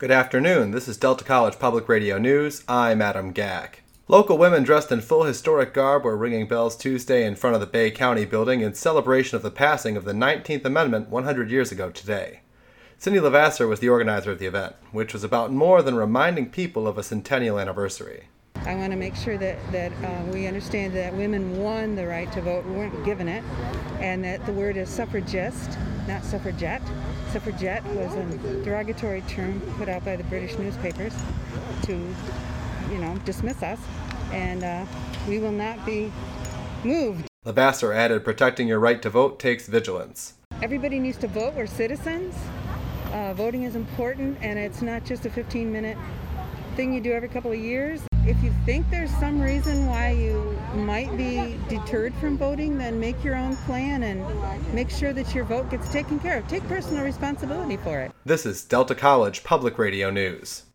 Good afternoon. This is Delta College Public Radio News. I'm Adam Gack. Local women dressed in full historic garb were ringing bells Tuesday in front of the Bay County building in celebration of the passing of the 19th Amendment 100 years ago today. Cindy Lavasser was the organizer of the event, which was about more than reminding people of a centennial anniversary. I want to make sure that, that uh, we understand that women won the right to vote, we weren't given it, and that the word is suffragist, not suffragette. Suffragette was a derogatory term put out by the British newspapers to, you know, dismiss us, and uh, we will not be moved. Lavasser added, protecting your right to vote takes vigilance. Everybody needs to vote. We're citizens. Uh, voting is important, and it's not just a 15 minute thing you do every couple of years. If you think there's some reason why you might be deterred from voting, then make your own plan and make sure that your vote gets taken care of. Take personal responsibility for it. This is Delta College Public Radio News.